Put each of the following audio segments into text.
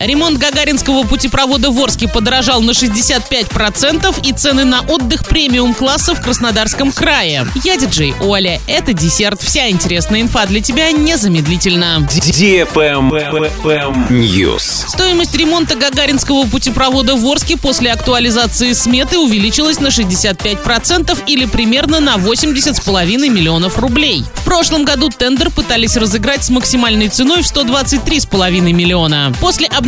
Ремонт Гагаринского путепровода в Орске подорожал на 65% и цены на отдых премиум-класса в Краснодарском крае. Я диджей Оля. Это десерт. Вся интересная инфа для тебя незамедлительно. News. Стоимость ремонта Гагаринского путепровода в Орске после актуализации сметы увеличилась на 65% или примерно на 80,5 миллионов рублей. В прошлом году тендер пытались разыграть с максимальной ценой в 123,5 миллиона. После обновления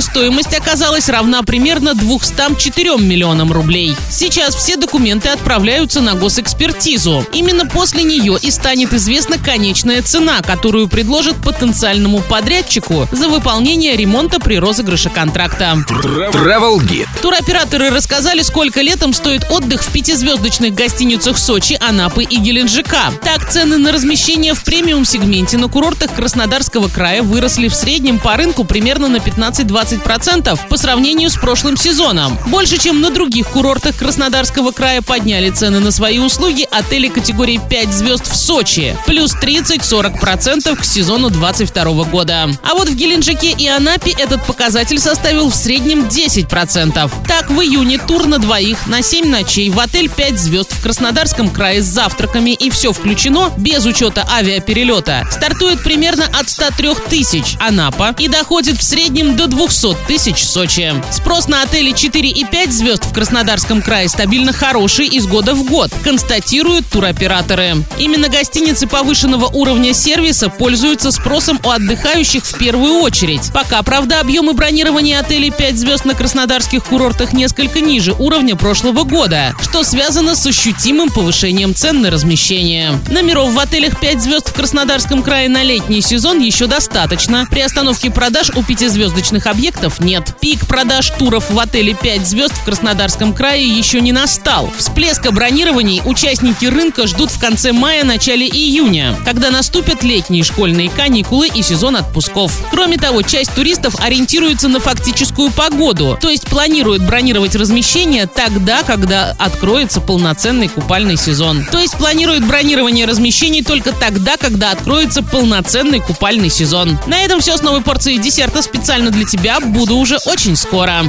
стоимость оказалась равна примерно 204 миллионам рублей. Сейчас все документы отправляются на госэкспертизу. Именно после нее и станет известна конечная цена, которую предложат потенциальному подрядчику за выполнение ремонта при розыгрыше контракта. Travel Guide. Туроператоры рассказали, сколько летом стоит отдых в пятизвездочных гостиницах Сочи, Анапы и Геленджика. Так, цены на размещение в премиум-сегменте на курортах Краснодарского края выросли в среднем по рынку примерно на 15 15-20% по сравнению с прошлым сезоном. Больше, чем на других курортах Краснодарского края подняли цены на свои услуги отели категории 5 звезд в Сочи. Плюс 30-40% к сезону 22 года. А вот в Геленджике и Анапе этот показатель составил в среднем 10%. Так, в июне тур на двоих на 7 ночей в отель 5 звезд в Краснодарском крае с завтраками и все включено, без учета авиаперелета, стартует примерно от 103 тысяч Анапа и доходит в среднем до 200 тысяч в Сочи. Спрос на отели 4 и 5 звезд в Краснодарском крае стабильно хороший из года в год, констатируют туроператоры. Именно гостиницы повышенного уровня сервиса пользуются спросом у отдыхающих в первую очередь. Пока, правда, объемы бронирования отелей 5 звезд на краснодарских курортах несколько ниже уровня прошлого года, что связано с ощутимым повышением цен на размещение. Номеров в отелях 5 звезд в Краснодарском крае на летний сезон еще достаточно. При остановке продаж у 5 звездочных объектов нет. Пик продаж туров в отеле 5 звезд в Краснодарском крае еще не настал. Всплеска бронирований участники рынка ждут в конце мая-начале июня, когда наступят летние школьные каникулы и сезон отпусков. Кроме того, часть туристов ориентируется на фактическую погоду, то есть планируют бронировать размещение тогда, когда откроется полноценный купальный сезон. То есть планируют бронирование размещений только тогда, когда откроется полноценный купальный сезон. На этом все с новой порцией десерта специально для тебя буду уже очень скоро.